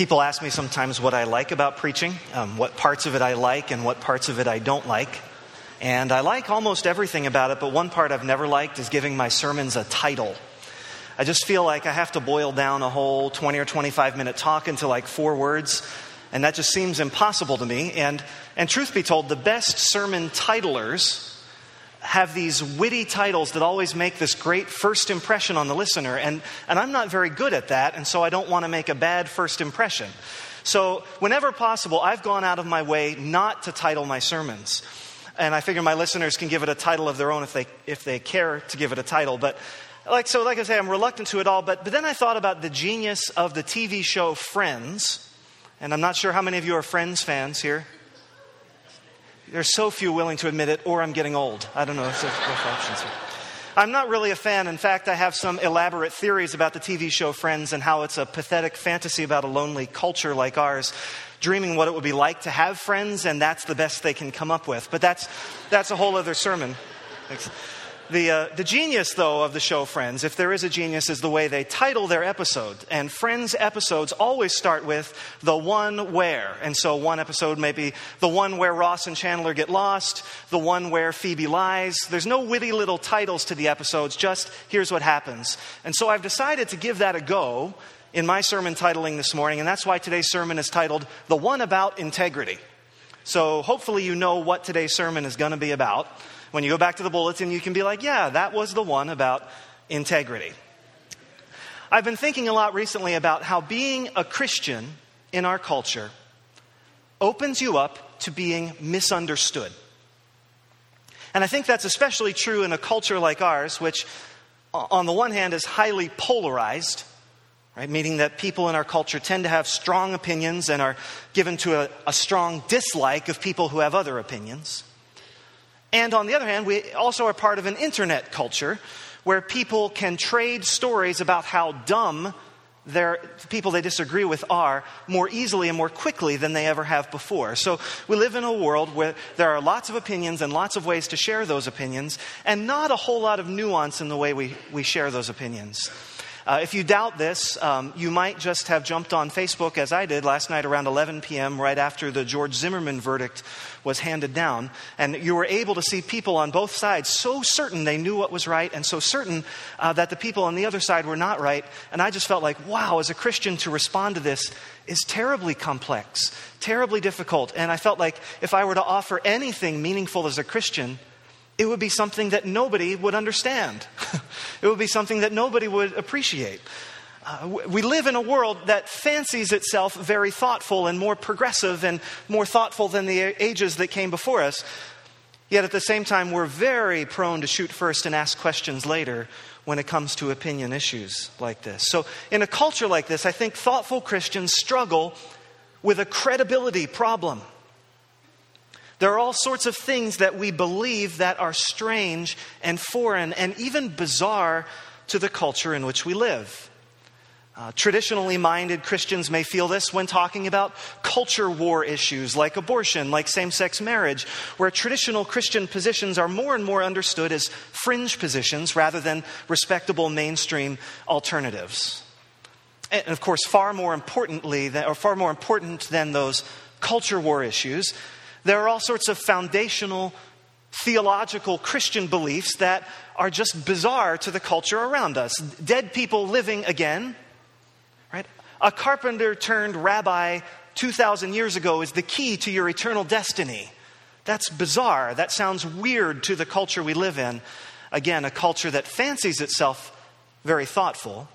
People ask me sometimes what I like about preaching, um, what parts of it I like and what parts of it I don't like. And I like almost everything about it, but one part I've never liked is giving my sermons a title. I just feel like I have to boil down a whole 20 or 25 minute talk into like four words, and that just seems impossible to me. And, and truth be told, the best sermon titlers have these witty titles that always make this great first impression on the listener. And, and I'm not very good at that, and so I don't want to make a bad first impression. So, whenever possible, I've gone out of my way not to title my sermons. And I figure my listeners can give it a title of their own if they, if they care to give it a title. But, like, so, like I say, I'm reluctant to it all. But, but then I thought about the genius of the TV show Friends. And I'm not sure how many of you are Friends fans here. There's so few willing to admit it, or I'm getting old. I don't know. It's both options. here. I'm not really a fan. In fact, I have some elaborate theories about the TV show Friends and how it's a pathetic fantasy about a lonely culture like ours, dreaming what it would be like to have friends, and that's the best they can come up with. But that's, that's a whole other sermon. Thanks. The, uh, the genius, though, of the show Friends, if there is a genius, is the way they title their episode. And Friends episodes always start with the one where. And so one episode may be the one where Ross and Chandler get lost, the one where Phoebe lies. There's no witty little titles to the episodes, just here's what happens. And so I've decided to give that a go in my sermon titling this morning, and that's why today's sermon is titled The One About Integrity. So hopefully you know what today's sermon is going to be about. When you go back to the bulletin, you can be like, yeah, that was the one about integrity. I've been thinking a lot recently about how being a Christian in our culture opens you up to being misunderstood. And I think that's especially true in a culture like ours, which, on the one hand, is highly polarized, right? Meaning that people in our culture tend to have strong opinions and are given to a, a strong dislike of people who have other opinions. And on the other hand, we also are part of an internet culture where people can trade stories about how dumb their people they disagree with are more easily and more quickly than they ever have before. So we live in a world where there are lots of opinions and lots of ways to share those opinions, and not a whole lot of nuance in the way we, we share those opinions. Uh, if you doubt this, um, you might just have jumped on Facebook as I did last night around 11 p.m., right after the George Zimmerman verdict was handed down. And you were able to see people on both sides so certain they knew what was right and so certain uh, that the people on the other side were not right. And I just felt like, wow, as a Christian to respond to this is terribly complex, terribly difficult. And I felt like if I were to offer anything meaningful as a Christian, it would be something that nobody would understand. it would be something that nobody would appreciate. Uh, we live in a world that fancies itself very thoughtful and more progressive and more thoughtful than the ages that came before us. Yet at the same time, we're very prone to shoot first and ask questions later when it comes to opinion issues like this. So, in a culture like this, I think thoughtful Christians struggle with a credibility problem. There are all sorts of things that we believe that are strange and foreign and even bizarre to the culture in which we live. Uh, traditionally minded Christians may feel this when talking about culture war issues like abortion, like same sex marriage, where traditional Christian positions are more and more understood as fringe positions rather than respectable mainstream alternatives. And of course, far more importantly, or far more important than those culture war issues, there are all sorts of foundational theological Christian beliefs that are just bizarre to the culture around us. Dead people living again, right? A carpenter turned rabbi 2,000 years ago is the key to your eternal destiny. That's bizarre. That sounds weird to the culture we live in. Again, a culture that fancies itself very thoughtful,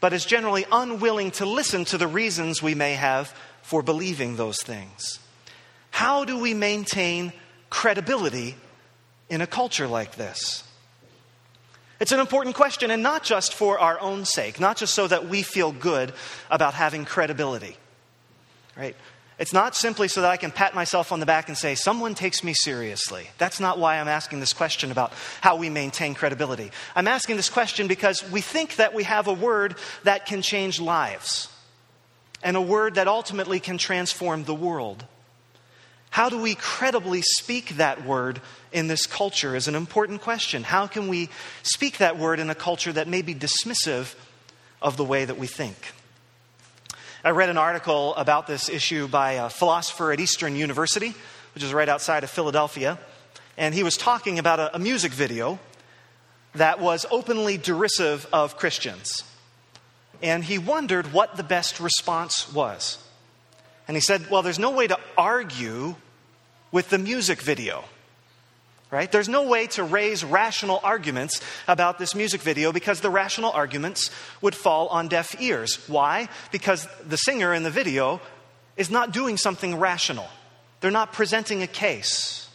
but is generally unwilling to listen to the reasons we may have for believing those things. How do we maintain credibility in a culture like this? It's an important question, and not just for our own sake, not just so that we feel good about having credibility, right? It's not simply so that I can pat myself on the back and say, someone takes me seriously. That's not why I'm asking this question about how we maintain credibility. I'm asking this question because we think that we have a word that can change lives, and a word that ultimately can transform the world. How do we credibly speak that word in this culture is an important question. How can we speak that word in a culture that may be dismissive of the way that we think? I read an article about this issue by a philosopher at Eastern University, which is right outside of Philadelphia. And he was talking about a, a music video that was openly derisive of Christians. And he wondered what the best response was. And he said, Well, there's no way to argue with the music video. Right? There's no way to raise rational arguments about this music video because the rational arguments would fall on deaf ears. Why? Because the singer in the video is not doing something rational. They're not presenting a case.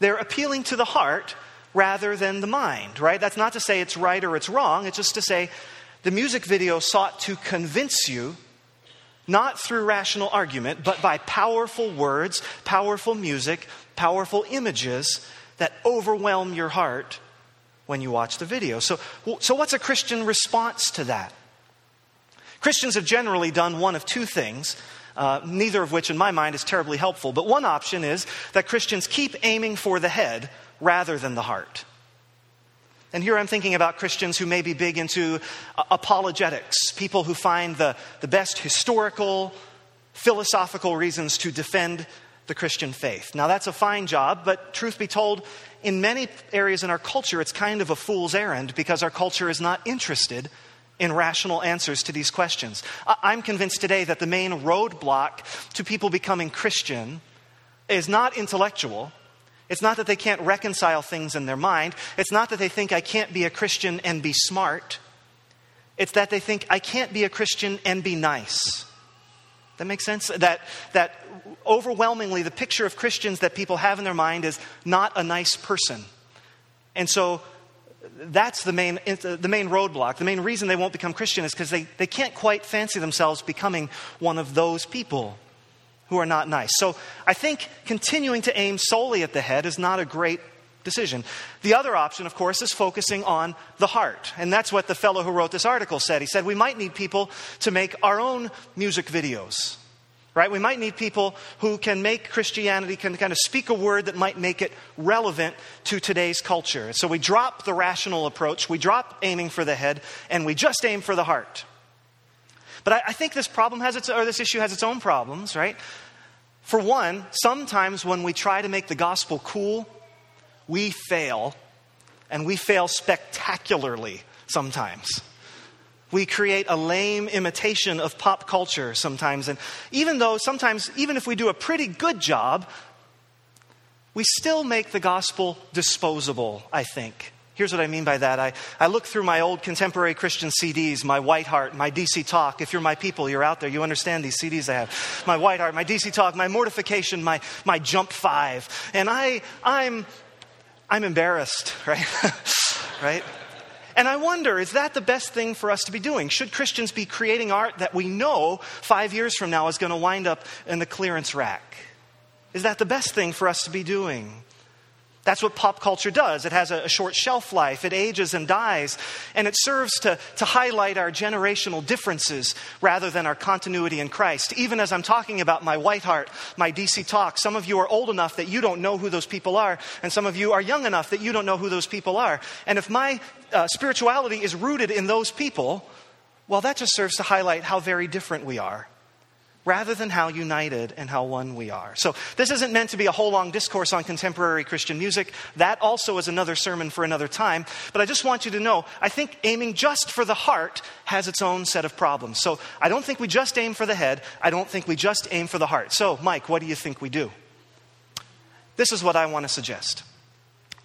They're appealing to the heart rather than the mind, right? That's not to say it's right or it's wrong. It's just to say the music video sought to convince you not through rational argument, but by powerful words, powerful music, powerful images that overwhelm your heart when you watch the video. So, so what's a Christian response to that? Christians have generally done one of two things, uh, neither of which, in my mind, is terribly helpful. But one option is that Christians keep aiming for the head rather than the heart. And here I'm thinking about Christians who may be big into uh, apologetics, people who find the, the best historical, philosophical reasons to defend the Christian faith. Now, that's a fine job, but truth be told, in many areas in our culture, it's kind of a fool's errand because our culture is not interested in rational answers to these questions. I'm convinced today that the main roadblock to people becoming Christian is not intellectual, it's not that they can't reconcile things in their mind. It's not that they think I can't be a Christian and be smart. It's that they think I can't be a Christian and be nice. That makes sense? That, that overwhelmingly the picture of Christians that people have in their mind is not a nice person. And so that's the main, uh, the main roadblock. The main reason they won't become Christian is because they, they can't quite fancy themselves becoming one of those people who are not nice. So I think continuing to aim solely at the head is not a great decision. The other option, of course, is focusing on the heart. And that's what the fellow who wrote this article said. He said, We might need people to make our own music videos. Right? We might need people who can make Christianity, can kind of speak a word that might make it relevant to today's culture. So we drop the rational approach, we drop aiming for the head, and we just aim for the heart. But I, I think this problem has its, or this issue has its own problems, right? For one, sometimes when we try to make the gospel cool, we fail, and we fail spectacularly sometimes. We create a lame imitation of pop culture sometimes. And even though sometimes, even if we do a pretty good job, we still make the gospel disposable, I think. Here's what I mean by that. I, I look through my old contemporary Christian CDs, my White Heart, my DC Talk. If you're my people, you're out there, you understand these CDs I have. My White Heart, my DC Talk, my Mortification, my, my Jump Five. And I, I'm, I'm embarrassed, right? right? And I wonder, is that the best thing for us to be doing? Should Christians be creating art that we know five years from now is going to wind up in the clearance rack? Is that the best thing for us to be doing? That's what pop culture does. It has a, short shelf life, it ages and dies, and it serves to, to highlight our generational differences rather than our continuity in Christ. Even as I'm talking about my White Heart, my DC Talk, some of you are old enough that you don't know who those people are, and some of you are young enough that you don't know who those people are. And if my uh, spirituality is rooted in those people, well, that just serves to highlight how very different we are rather than how united and how one we are. So, this isn't meant to be a whole long discourse on contemporary Christian music. That also is another sermon for another time. But I just want you to know I think aiming just for the heart has its own set of problems. So, I don't think we just aim for the head. I don't think we just aim for the heart. So, Mike, what do you think we do? This is what I want to suggest.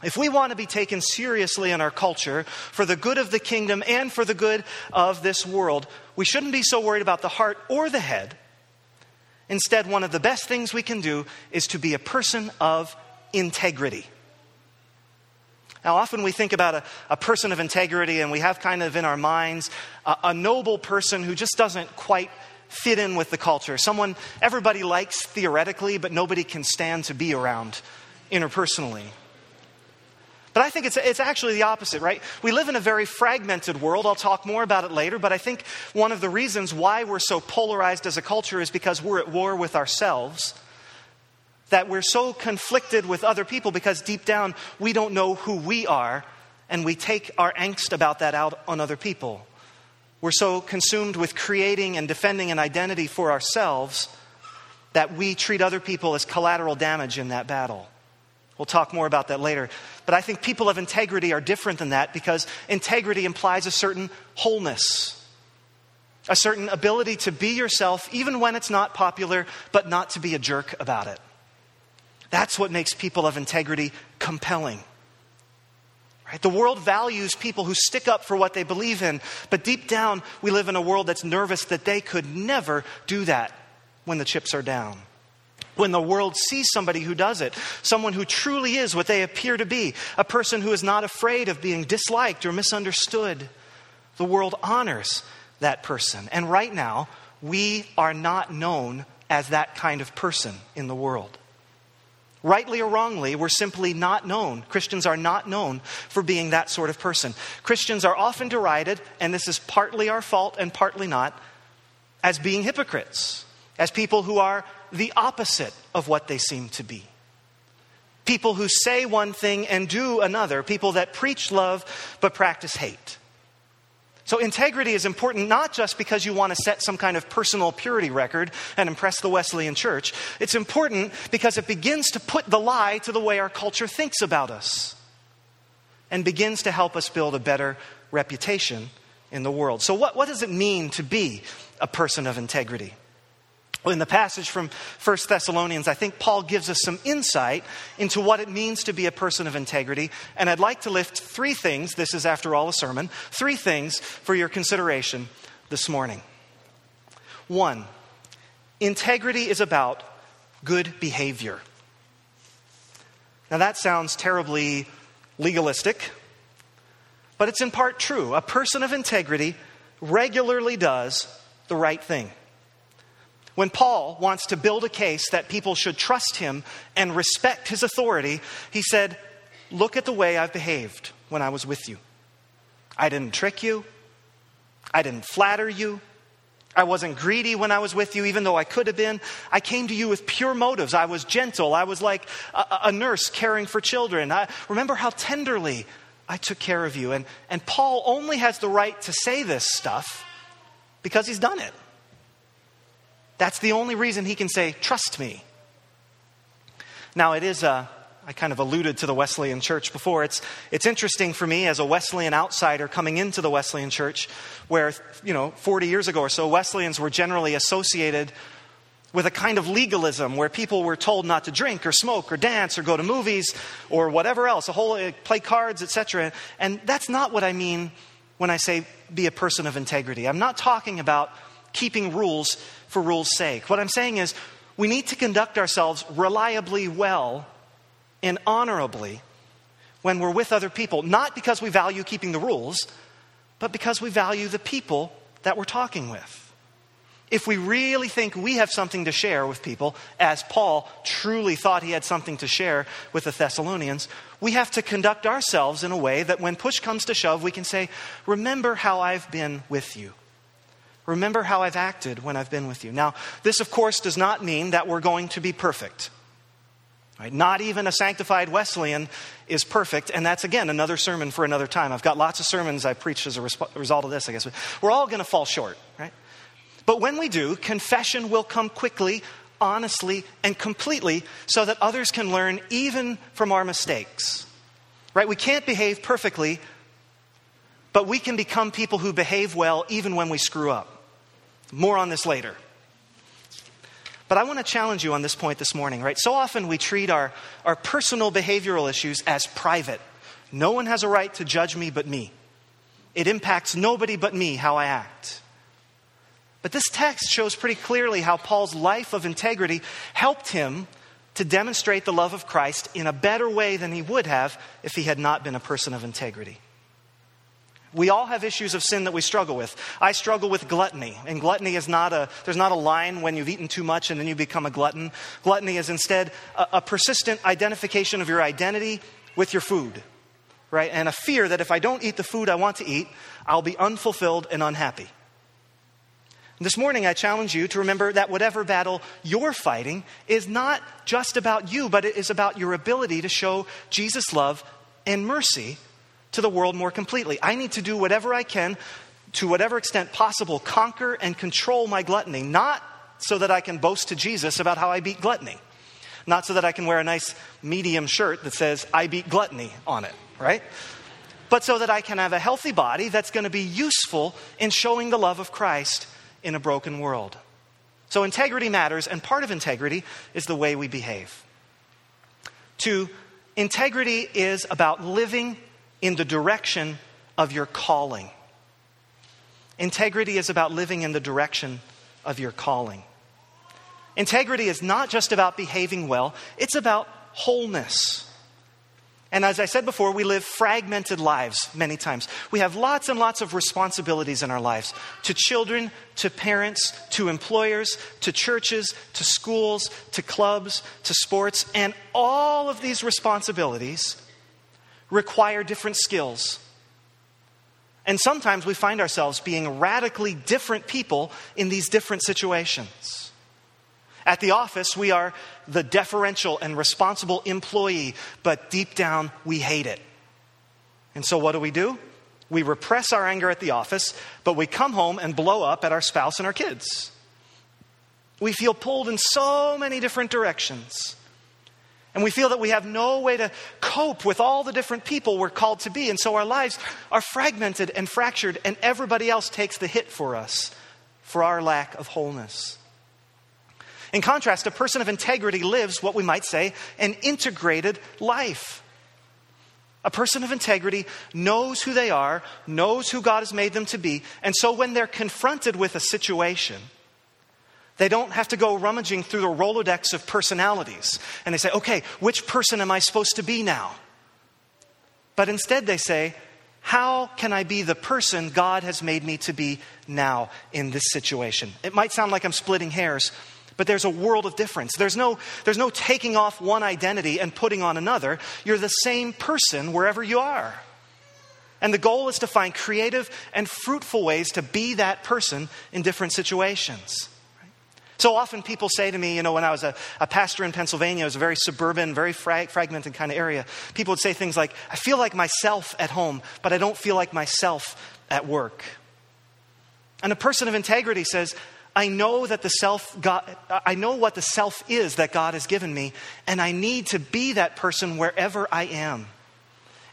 If we want to be taken seriously in our culture for the good of the kingdom and for the good of this world, we shouldn't be so worried about the heart or the head Instead, one of the best things we can do is to be a person of integrity. Now, often we think about a, a person of integrity and we have kind of in our minds a, a noble person who just doesn't quite fit in with the culture. Someone everybody likes theoretically, but nobody can stand to be around interpersonally. But I think it's, it's actually the opposite, right? We live in a very fragmented world. I'll talk more about it later, but I think one of the reasons why we're so polarized as a culture is because we're at war with ourselves. That we're so conflicted with other people because deep down we don't know who we are and we take our angst about that out on other people. We're so consumed with creating and defending an identity for ourselves that we treat other people as collateral damage in that battle. We'll talk more about that later. But I think people of integrity are different than that because integrity implies a certain wholeness, a certain ability to be yourself even when it's not popular, but not to be a jerk about it. That's what makes people of integrity compelling. Right? The world values people who stick up for what they believe in, but deep down, we live in a world that's nervous that they could never do that when the chips are down. When the world sees somebody who does it, someone who truly is what they appear to be, a person who is not afraid of being disliked or misunderstood, the world honors that person. And right now, we are not known as that kind of person in the world. Rightly or wrongly, we're simply not known. Christians are not known for being that sort of person. Christians are often derided, and this is partly our fault and partly not, as being hypocrites as people who are the opposite of what they seem to be. People who say one thing and do another, people that preach love but practice hate. So, integrity is important not just because you want to set some kind of personal purity record and impress the Wesleyan church. It's important because it begins to put the lie to the way our culture thinks about us and begins to help us build a better reputation in the world. So, what, what does it mean to be a person of integrity? In the passage from 1 Thessalonians, I think Paul gives us some insight into what it means to be a person of integrity. And I'd like to lift three things, this is after all a sermon, three things for your consideration this morning. One, integrity is about good behavior. Now, that sounds terribly legalistic, but it's in part true. A person of integrity regularly does the right thing. When Paul wants to build a case that people should trust him and respect his authority, he said, Look at the way I've behaved when I was with you. I didn't trick you, I didn't flatter you. I wasn't greedy when I was with you, even though I could have been. I came to you with pure motives. I was gentle. I was like a, a nurse caring for children. I remember how tenderly I took care of you. And, and Paul only has the right to say this stuff because he's done it. That's the only reason he can say, Trust me. Now, it is, uh, I kind of alluded to the Wesleyan church before. It's, it's interesting for me as a Wesleyan outsider coming into the Wesleyan church, where, you know, 40 years ago or so, Wesleyans were generally associated with a kind of legalism where people were told not to drink or smoke or dance or go to movies or whatever else, a whole uh, play cards, etc. And that's not what I mean when I say be a person of integrity. I'm not talking about keeping rules for rules' sake. What I'm saying is, we need to conduct ourselves reliably well and honorably when we're with other people, not because we value keeping the rules, but because we value the people that we're talking with. If we really think we have something to share with people, as Paul truly thought he had something to share with the Thessalonians, we have to conduct ourselves in a way that when push comes to shove, we can say, Remember how I've been with you. Remember how I've acted when I've been with you. Now, this, of course, does not mean that we're going to be perfect. Right? Not even a sanctified Wesleyan is perfect, and that's again another sermon for another time. I've got lots of sermons I preached as a resp- result of this, I guess. We're all going to fall short, right? But when we do, confession will come quickly, honestly, and completely so that others can learn even from our mistakes. Right? We can't behave perfectly, but we can become people who behave well even when we screw up. More on this later. But I want to challenge you on this point this morning, right? So often we treat our, our personal behavioral issues as private. No one has a right to judge me but me. It impacts nobody but me how I act. But this text shows pretty clearly how Paul's life of integrity helped him to demonstrate the love of Christ in a better way than he would have if he had not been a person of integrity. We all have issues of sin that we struggle with. I struggle with gluttony, and gluttony is not a, there's not a line when you've eaten too much and then you become a glutton. Gluttony is instead a, a persistent identification of your identity with your food, right? And a fear that if I don't eat the food I want to eat, I'll be unfulfilled and unhappy. This morning, I challenge you to remember that whatever battle you're fighting is not just about you, but it is about your ability to show Jesus' love and mercy to the world more completely. I need to do whatever I can to whatever extent possible, conquer and control my gluttony, not so that I can boast to Jesus about how I beat gluttony, not so that I can wear a nice medium shirt that says, I beat gluttony on it, right? But so that I can have a healthy body that's going to be useful in showing the love of Christ in a broken world. So integrity matters, and part of integrity is the way we behave. Two, integrity is about living in the direction of your calling. Integrity is about living in the direction of your calling. Integrity is not just about behaving well, it's about wholeness. And as I said before, we live fragmented lives many times. We have lots and lots of responsibilities in our lives to children, to parents, to employers, to churches, to schools, to clubs, to sports. And all of these responsibilities require different skills. And sometimes we find ourselves being radically different people in these different situations. At the office, we are the deferential and responsible employee, but deep down, we hate it. And so, what do we do? We repress our anger at the office, but we come home and blow up at our spouse and our kids. We feel pulled in so many different directions. And we feel that we have no way to cope with all the different people we're called to be. And so our lives are fragmented and fractured, and everybody else takes the hit for us for our lack of wholeness. In contrast, a person of integrity lives what we might say an integrated life. A person of integrity knows who they are, knows who God has made them to be, and so when they're confronted with a situation, they don't have to go rummaging through the Rolodex of personalities and they say, okay, which person am I supposed to be now? But instead they say, how can I be the person God has made me to be now in this situation? It might sound like I'm splitting hairs, but there's a world of difference. There's no, there's no taking off one identity and putting on another. You're the same person wherever you are. And the goal is to find creative and fruitful ways to be that person in different situations. So often people say to me, you know, when I was a, a pastor in Pennsylvania, it was a very suburban, very frag- fragmented kind of area. People would say things like, I feel like myself at home, but I don't feel like myself at work. And a person of integrity says, I know that the self God, I know what the self is that God has given me, and I need to be that person wherever I am.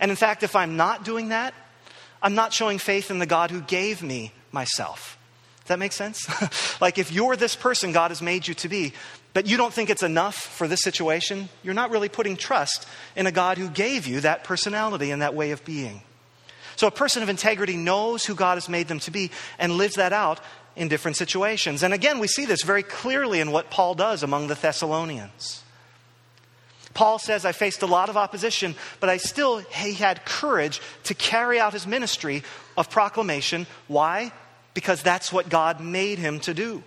And in fact, if I'm not doing that, I'm not showing faith in the God who gave me myself. Does that make sense? like if you're this person God has made you to be, but you don't think it's enough for this situation, you're not really putting trust in a God who gave you that personality and that way of being. So a person of integrity knows who God has made them to be and lives that out in different situations. And again, we see this very clearly in what Paul does among the Thessalonians. Paul says, I faced a lot of opposition, but I still, he had courage to carry out his ministry of proclamation. Why? Because that's what God made him to do.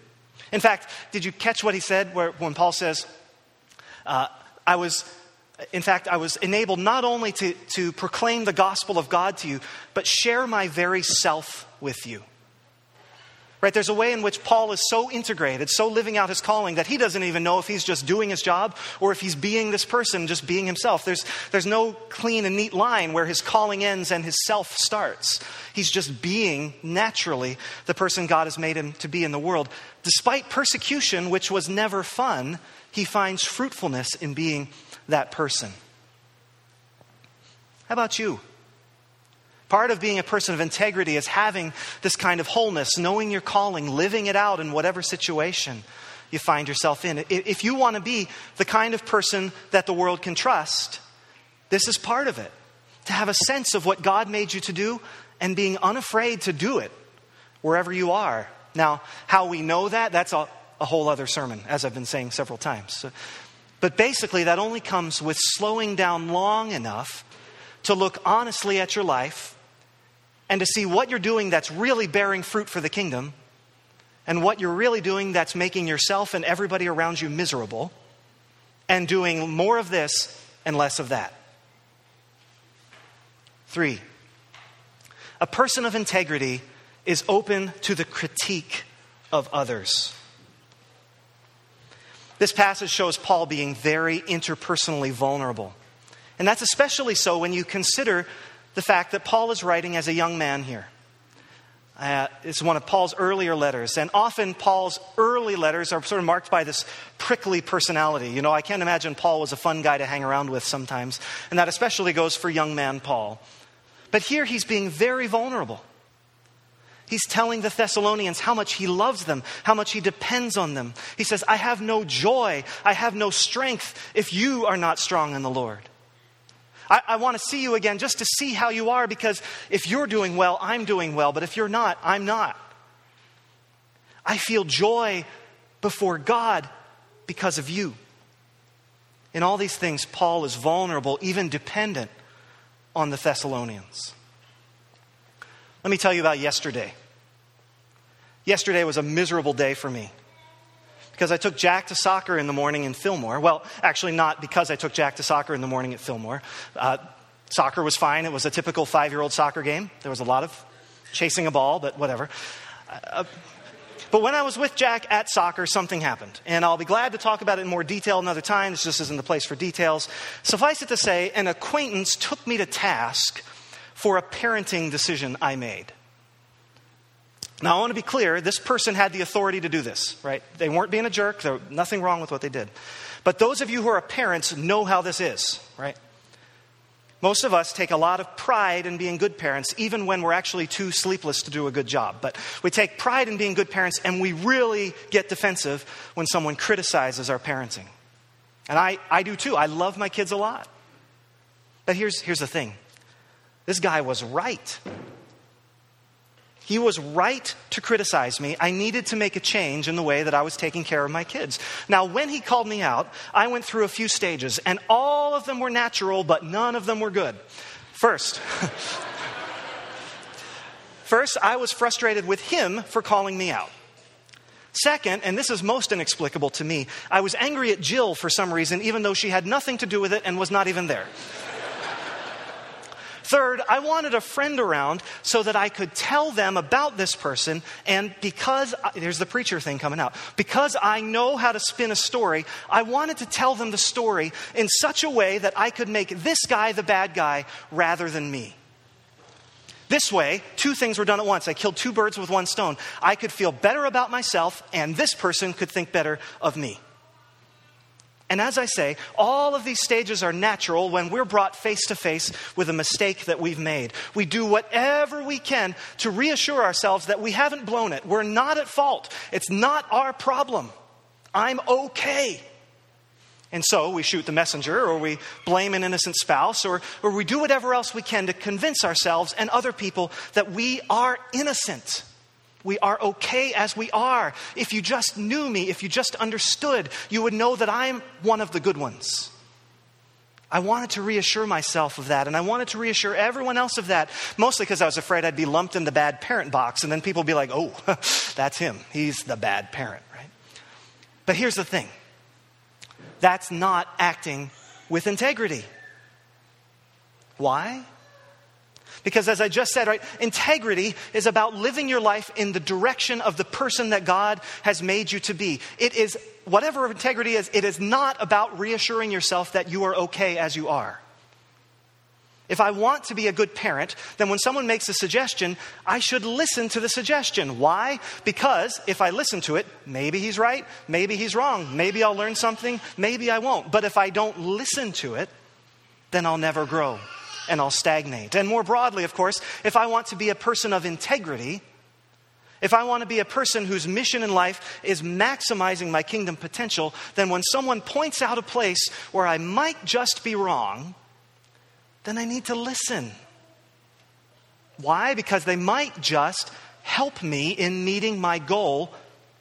In fact, did you catch what he said where, when Paul says, uh, I was, in fact, I was enabled not only to, to proclaim the gospel of God to you, but share my very self with you. Right? There's a way in which Paul is so integrated, so living out his calling, that he doesn't even know if he's just doing his job or if he's being this person, just being himself. There's, there's no clean and neat line where his calling ends and his self starts. He's just being naturally the person God has made him to be in the world. Despite persecution, which was never fun, he finds fruitfulness in being that person. How about you? Part of being a person of integrity is having this kind of wholeness, knowing your calling, living it out in whatever situation you find yourself in. If you want to be the kind of person that the world can trust, this is part of it. To have a sense of what God made you to do and being unafraid to do it wherever you are. Now, how we know that, that's a, a whole other sermon, as I've been saying several times. So, but basically, that only comes with slowing down long enough to look honestly at your life and to see what you're doing that's really bearing fruit for the kingdom and what you're really doing that's making yourself and everybody around you miserable and doing more of this and less of that. Three, a person of integrity is open to the critique of others. This passage shows Paul being very interpersonally vulnerable. And that's especially so when you consider the fact that Paul is writing as a young man here. Uh, it's one of Paul's earlier letters. And often Paul's early letters are sort of marked by this prickly personality. You know, I can't imagine Paul was a fun guy to hang around with sometimes. And that especially goes for young man Paul. But here he's being very vulnerable. He's telling the Thessalonians how much he loves them, how much he depends on them. He says, I have no joy, I have no strength if you are not strong in the Lord. I, I want to see you again just to see how you are because if you're doing well, I'm doing well. But if you're not, I'm not. I feel joy before God because of you. In all these things, Paul is vulnerable, even dependent on the Thessalonians. Let me tell you about yesterday. Yesterday was a miserable day for me because I took Jack to soccer in the morning in Fillmore. Well, actually, not because I took Jack to soccer in the morning at Fillmore. Uh, soccer was fine. It was a typical five year old soccer game. There was a lot of chasing a ball, but whatever. Uh, but when I was with Jack at soccer, something happened. And I'll be glad to talk about it in more detail another time. This just isn't the place for details. Suffice it to say, an acquaintance took me to task for a parenting decision I made. Now, I want to be clear this person had the authority to do this, right? They weren't being a jerk, there was nothing wrong with what they did. But those of you who are parents know how this is, right? Most of us take a lot of pride in being good parents, even when we're actually too sleepless to do a good job. But we take pride in being good parents, and we really get defensive when someone criticizes our parenting. And I, I do too. I love my kids a lot. But here's, here's the thing this guy was right. He was right to criticize me. I needed to make a change in the way that I was taking care of my kids. Now, when he called me out, I went through a few stages, and all of them were natural, but none of them were good. First, First, I was frustrated with him for calling me out. Second, and this is most inexplicable to me, I was angry at Jill for some reason, even though she had nothing to do with it and was not even there. Third, I wanted a friend around so that I could tell them about this person. And because, there's the preacher thing coming out, because I know how to spin a story, I wanted to tell them the story in such a way that I could make this guy the bad guy rather than me. This way, two things were done at once. I killed two birds with one stone. I could feel better about myself, and this person could think better of me. And as I say, all of these stages are natural when we're brought face to face with a mistake that we've made. We do whatever we can to reassure ourselves that we haven't blown it. We're not at fault. It's not our problem. I'm okay. And so we shoot the messenger, or we blame an innocent spouse, or, or we do whatever else we can to convince ourselves and other people that we are innocent. We are okay as we are. If you just knew me, if you just understood, you would know that I'm one of the good ones. I wanted to reassure myself of that, and I wanted to reassure everyone else of that, mostly because I was afraid I'd be lumped in the bad parent box, and then people would be like, oh, that's him. He's the bad parent, right? But here's the thing that's not acting with integrity. Why? Because as I just said, right, integrity is about living your life in the direction of the person that God has made you to be. It is, whatever integrity is, it is not about reassuring yourself that you are okay as you are. If I want to be a good parent, then when someone makes a suggestion, I should listen to the suggestion. Why? Because if I listen to it, maybe he's right, maybe he's wrong, maybe I'll learn something, maybe I won't. But if I don't listen to it, then I'll never grow and I'll stagnate. And more broadly, of course, if I want to be a person of integrity, if I want to be a person whose mission in life is maximizing my kingdom potential, then when someone points out a place where I might just be wrong, then I need to listen. Why? Because they might just help me in meeting my goal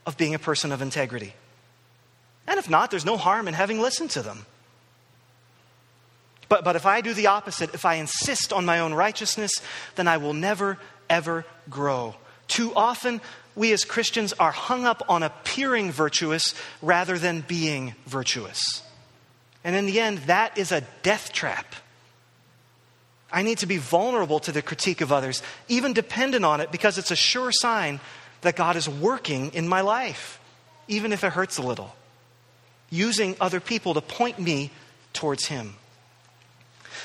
of being a person of integrity. And if not, there's no harm in having listened to them. But, but if I do the opposite, if I insist on my own righteousness, then I will never, ever grow. Too often, we as Christians are hung up on appearing virtuous rather than being virtuous. And in the end, that is a death trap. I need to be vulnerable to the critique of others, even dependent on it, because it's a sure sign that God is working in my life, even if it hurts a little, using other people to point me towards Him.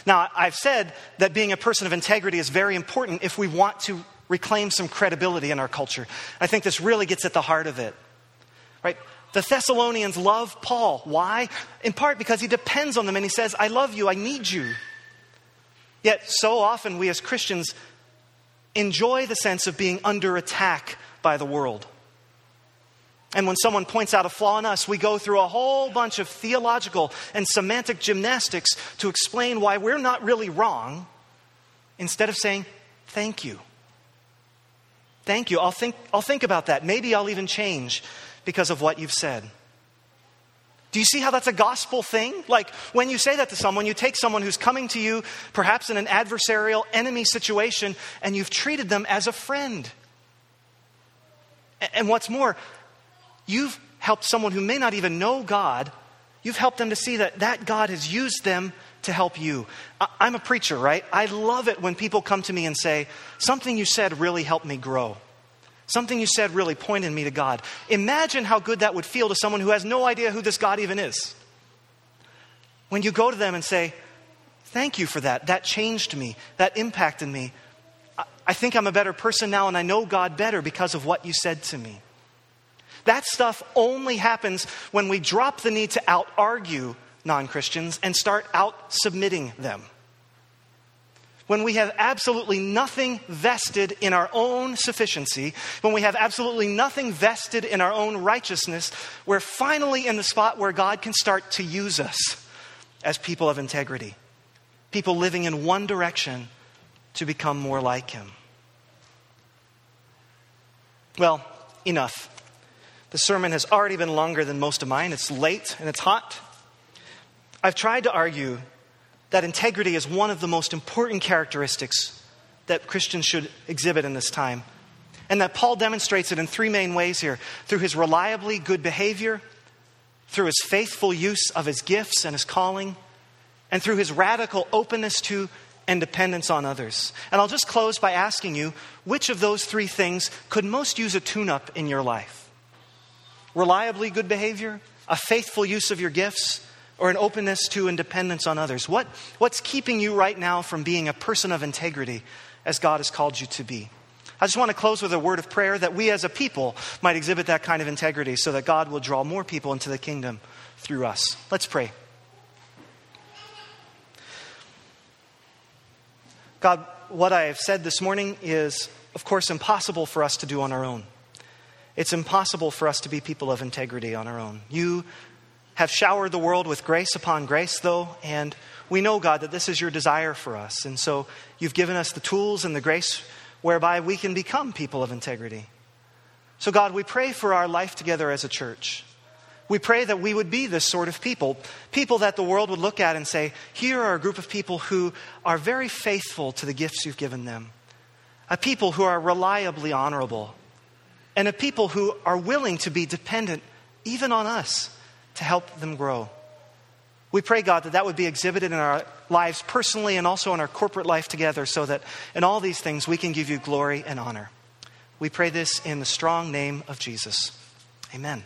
Now, I've said that being a person of integrity is very important if we want to reclaim some credibility in our culture. I think this really gets at the heart of it. Right? The Thessalonians love Paul. Why? In part because he depends on them and he says, I love you, I need you. Yet, so often we as Christians enjoy the sense of being under attack by the world. And when someone points out a flaw in us, we go through a whole bunch of theological and semantic gymnastics to explain why we're not really wrong instead of saying, Thank you. Thank you. I'll think, I'll think about that. Maybe I'll even change because of what you've said. Do you see how that's a gospel thing? Like when you say that to someone, you take someone who's coming to you, perhaps in an adversarial enemy situation, and you've treated them as a friend. And what's more, you've helped someone who may not even know God, you've helped them to see that that God has used them to help you. I'm a preacher, right? I love it when people come to me and say, Something you said really helped me grow. Something you said really pointed me to God. Imagine how good that would feel to someone who has no idea who this God even is. When you go to them and say, Thank you for that. That changed me. That impacted me. I think I'm a better person now and I know God better because of what you said to me. That stuff only happens when we drop the need to out argue non Christians and start out submitting them. When we have absolutely nothing vested in our own sufficiency, when we have absolutely nothing vested in our own righteousness, we're finally in the spot where God can start to use us as people of integrity, people living in one direction to become more like Him. Well, enough. The sermon has already been longer than most of mine. It's late and it's hot. I've tried to argue that integrity is one of the most important characteristics that Christians should exhibit in this time. And that Paul demonstrates it in three main ways here through his reliably good behavior, through his faithful use of his gifts and his calling, and through his radical openness to and dependence on others. And I'll just close by asking you which of those three things could most use a tune up in your life? Reliably good behavior, a faithful use of your gifts, or an openness to and dependence on others? What, what's keeping you right now from being a person of integrity as God has called you to be? I just want to close with a word of prayer that we as a people might exhibit that kind of integrity so that God will draw more people into the kingdom through us. Let's pray. God, what I have said this morning is, of course, impossible for us to do on our own. It's impossible for us to be people of integrity on our own. You have showered the world with grace upon grace, though, and we know, God, that this is your desire for us. And so you've given us the tools and the grace whereby we can become people of integrity. So, God, we pray for our life together as a church. We pray that we would be this sort of people, people that the world would look at and say, here are a group of people who are very faithful to the gifts you've given them, a people who are reliably honorable and a people who are willing to be dependent even on us to help them grow. We pray, God, that that would be exhibited in our lives personally and also in our corporate life together so that in all these things we can give you glory and honor. We pray this in the strong name of Jesus. Amen.